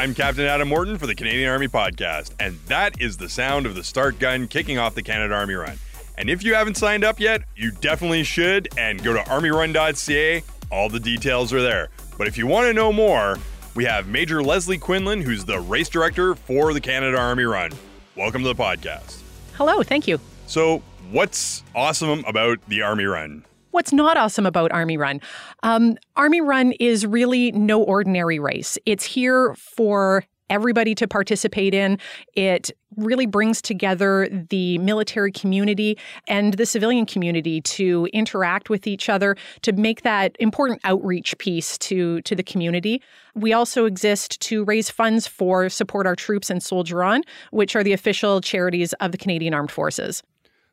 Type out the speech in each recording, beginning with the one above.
I'm Captain Adam Morton for the Canadian Army Podcast, and that is the sound of the start gun kicking off the Canada Army Run. And if you haven't signed up yet, you definitely should, and go to armyrun.ca. All the details are there. But if you want to know more, we have Major Leslie Quinlan, who's the race director for the Canada Army Run. Welcome to the podcast. Hello, thank you. So, what's awesome about the Army Run? What's not awesome about Army Run? Um, Army Run is really no ordinary race. It's here for everybody to participate in. It really brings together the military community and the civilian community to interact with each other to make that important outreach piece to to the community. We also exist to raise funds for support our troops and Soldier On, which are the official charities of the Canadian Armed Forces.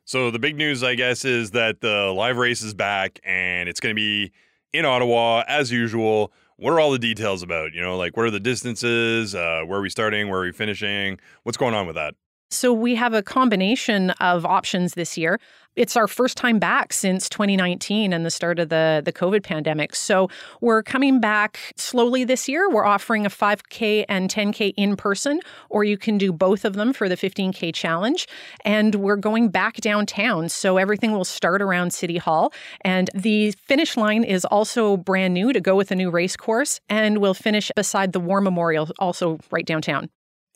So the big news, I guess, is that the live race is back and it's going to be in Ottawa as usual. What are all the details about? You know, like what are the distances? Uh, where are we starting? Where are we finishing? What's going on with that? So we have a combination of options this year. It's our first time back since 2019 and the start of the, the COVID pandemic. So we're coming back slowly this year. We're offering a 5K and 10K in person, or you can do both of them for the 15K challenge. And we're going back downtown. So everything will start around City Hall. And the finish line is also brand new to go with a new race course. And we'll finish beside the War Memorial, also right downtown.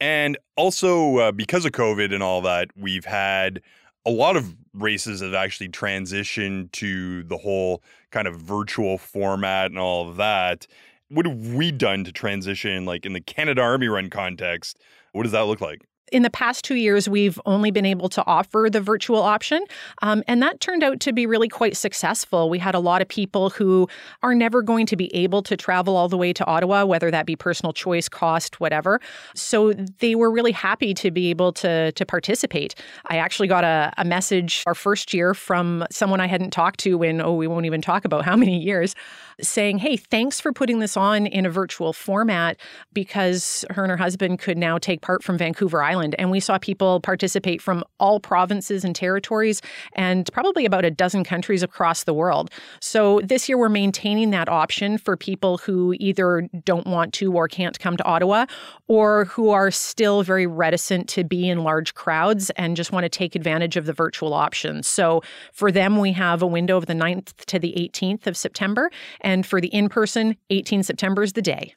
And also, uh, because of COVID and all that, we've had a lot of races that have actually transitioned to the whole kind of virtual format and all of that. What have we done to transition, like in the Canada Army Run context? What does that look like? In the past two years, we've only been able to offer the virtual option. Um, and that turned out to be really quite successful. We had a lot of people who are never going to be able to travel all the way to Ottawa, whether that be personal choice, cost, whatever. So they were really happy to be able to, to participate. I actually got a, a message our first year from someone I hadn't talked to in, oh, we won't even talk about how many years, saying, hey, thanks for putting this on in a virtual format because her and her husband could now take part from Vancouver Island. And we saw people participate from all provinces and territories and probably about a dozen countries across the world. So this year, we're maintaining that option for people who either don't want to or can't come to Ottawa or who are still very reticent to be in large crowds and just want to take advantage of the virtual options. So for them, we have a window of the 9th to the 18th of September. And for the in person, 18 September is the day.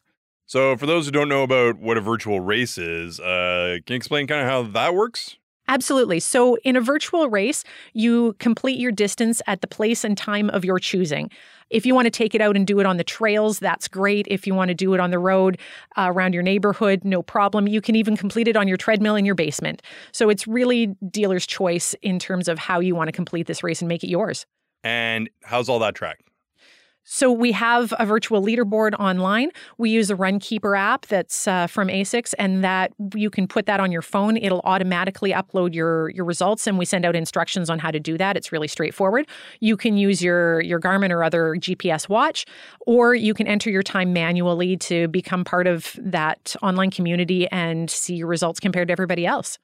So, for those who don't know about what a virtual race is, uh, can you explain kind of how that works? Absolutely. So, in a virtual race, you complete your distance at the place and time of your choosing. If you want to take it out and do it on the trails, that's great. If you want to do it on the road uh, around your neighborhood, no problem. You can even complete it on your treadmill in your basement. So, it's really dealer's choice in terms of how you want to complete this race and make it yours. And how's all that tracked? So we have a virtual leaderboard online. We use a Runkeeper app that's uh, from ASICS, and that you can put that on your phone. It'll automatically upload your your results, and we send out instructions on how to do that. It's really straightforward. You can use your your Garmin or other GPS watch, or you can enter your time manually to become part of that online community and see your results compared to everybody else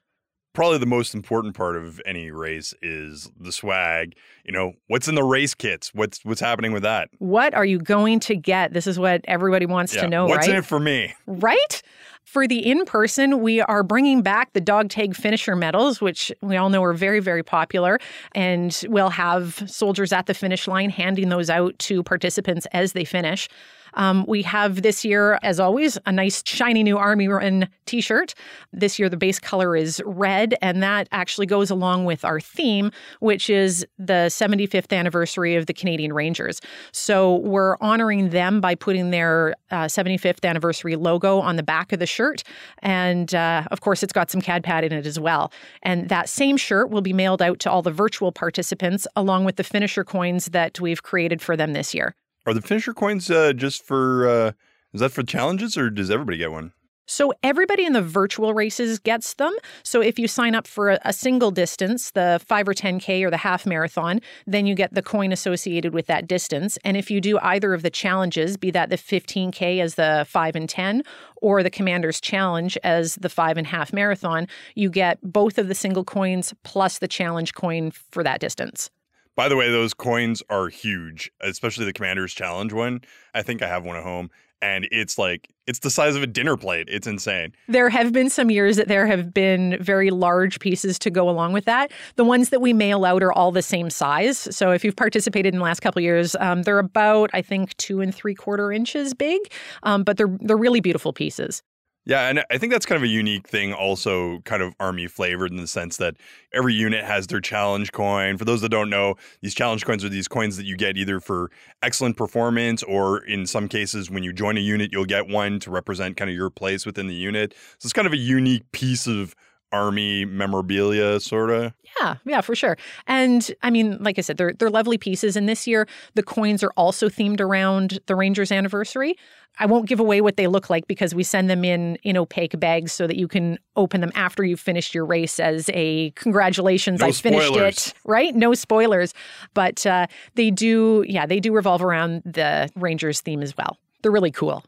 probably the most important part of any race is the swag. You know, what's in the race kits? What's what's happening with that? What are you going to get? This is what everybody wants yeah. to know, what's right? in it for me? Right? For the in person, we are bringing back the dog tag finisher medals, which we all know are very, very popular. And we'll have soldiers at the finish line handing those out to participants as they finish. Um, we have this year, as always, a nice shiny new Army Run t shirt. This year, the base color is red, and that actually goes along with our theme, which is the 75th anniversary of the Canadian Rangers. So we're honoring them by putting their uh, 75th anniversary logo on the back of the shirt. And uh, of course, it's got some CADPAT in it as well. And that same shirt will be mailed out to all the virtual participants along with the finisher coins that we've created for them this year. Are the finisher coins uh, just for? Uh, is that for challenges, or does everybody get one? So everybody in the virtual races gets them. So if you sign up for a, a, single distance, the 5 or 10k or the half marathon, then you get the coin associated with that distance. And if you do either of the challenges, be that the 15k as the 5 and 10 or the commander's challenge as the 5 and half marathon, you get both of the single coins plus the challenge coin for that distance. By the way, those coins are huge, especially the Commander's Challenge one. I think I have one at home, and it's like it's the size of a dinner plate. It's insane. There have been some years that there have been very large pieces to go along with that. The ones that we mail out are all the same size. So if you've participated in the last couple years, um, they're about I think two and three quarter inches big, um, but they're they're really beautiful pieces. Yeah, and I think that's kind of a unique thing, also kind of army flavored in the sense that every unit has their challenge coin. For those that don't know, these challenge coins are these coins that you get either for excellent performance or in some cases, when you join a unit, you'll get one to represent kind of your place within the unit. So it's kind of a unique piece of army memorabilia sort of yeah yeah for sure. And i mean like i said they're they're lovely pieces. And this year the coins are also themed around the rangers anniversary. I won't give away what they look like because we send them in in opaque bags so that you can open them after you've finished your race as a congratulations no i finished it. right? No spoilers. But uh, they do yeah they do revolve around the rangers theme as well. They're really cool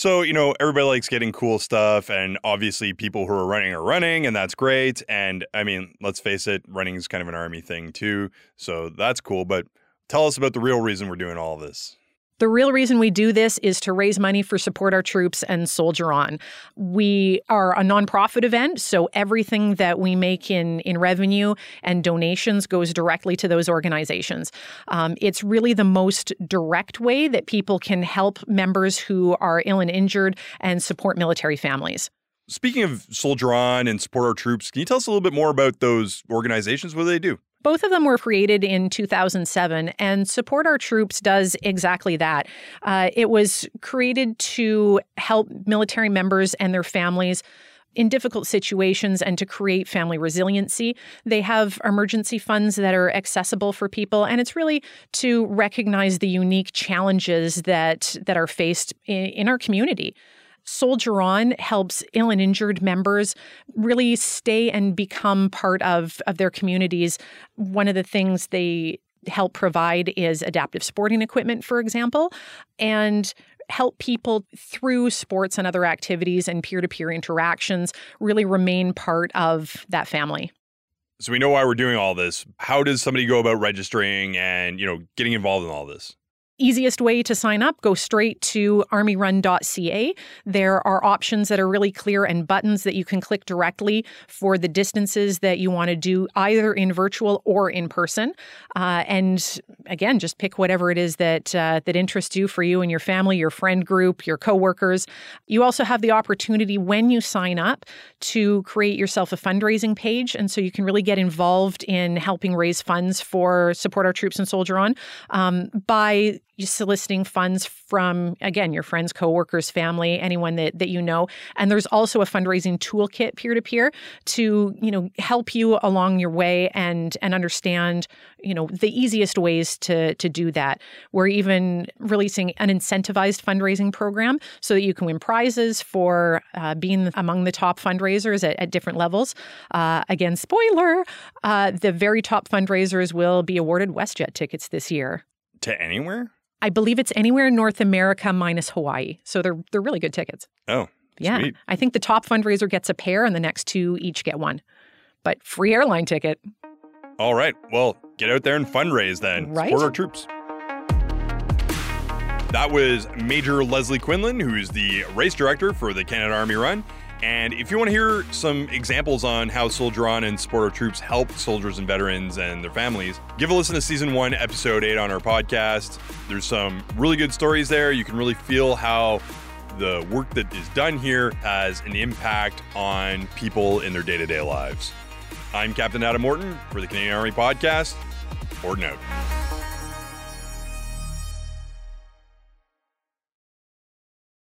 So, you know, everybody likes getting cool stuff, and obviously, people who are running are running, and that's great. And I mean, let's face it, running is kind of an army thing too. So that's cool. But tell us about the real reason we're doing all this. The real reason we do this is to raise money for Support Our Troops and Soldier On. We are a nonprofit event, so everything that we make in, in revenue and donations goes directly to those organizations. Um, it's really the most direct way that people can help members who are ill and injured and support military families. Speaking of Soldier On and Support Our Troops, can you tell us a little bit more about those organizations? What do they do? Both of them were created in 2007, and Support Our Troops does exactly that. Uh, it was created to help military members and their families in difficult situations and to create family resiliency. They have emergency funds that are accessible for people, and it's really to recognize the unique challenges that, that are faced in, in our community. Soldier On helps ill and injured members really stay and become part of, of their communities. One of the things they help provide is adaptive sporting equipment, for example, and help people through sports and other activities and peer to peer interactions really remain part of that family. So we know why we're doing all this. How does somebody go about registering and, you know, getting involved in all this? Easiest way to sign up, go straight to armyrun.ca. There are options that are really clear and buttons that you can click directly for the distances that you want to do either in virtual or in person. Uh, and again, just pick whatever it is that uh, that interests you for you and your family, your friend group, your coworkers. You also have the opportunity when you sign up to create yourself a fundraising page, and so you can really get involved in helping raise funds for support our troops and soldier on um, by soliciting funds from again your friends coworkers family anyone that, that you know. And there's also a fundraising toolkit peer-to-peer to you know help you along your way and and understand you know the easiest ways to to do that. We're even releasing an incentivized fundraising program so that you can win prizes for uh, being among the top fundraisers at, at different levels. Uh, again spoiler uh, the very top fundraisers will be awarded westjet tickets this year. To anywhere? I believe it's anywhere in North America minus Hawaii. So they're they're really good tickets. Oh, Yeah. sweet. I think the top fundraiser gets a pair and the next two each get one. But free airline ticket. All right. Well, get out there and fundraise then. Right. Support our troops. That was Major Leslie Quinlan, who is the race director for the Canada Army Run. And if you want to hear some examples on how Soldier On and Support Our Troops help soldiers and veterans and their families, give a listen to season one, episode eight on our podcast. There's some really good stories there. You can really feel how the work that is done here has an impact on people in their day to day lives. I'm Captain Adam Morton for the Canadian Army Podcast. Morton out.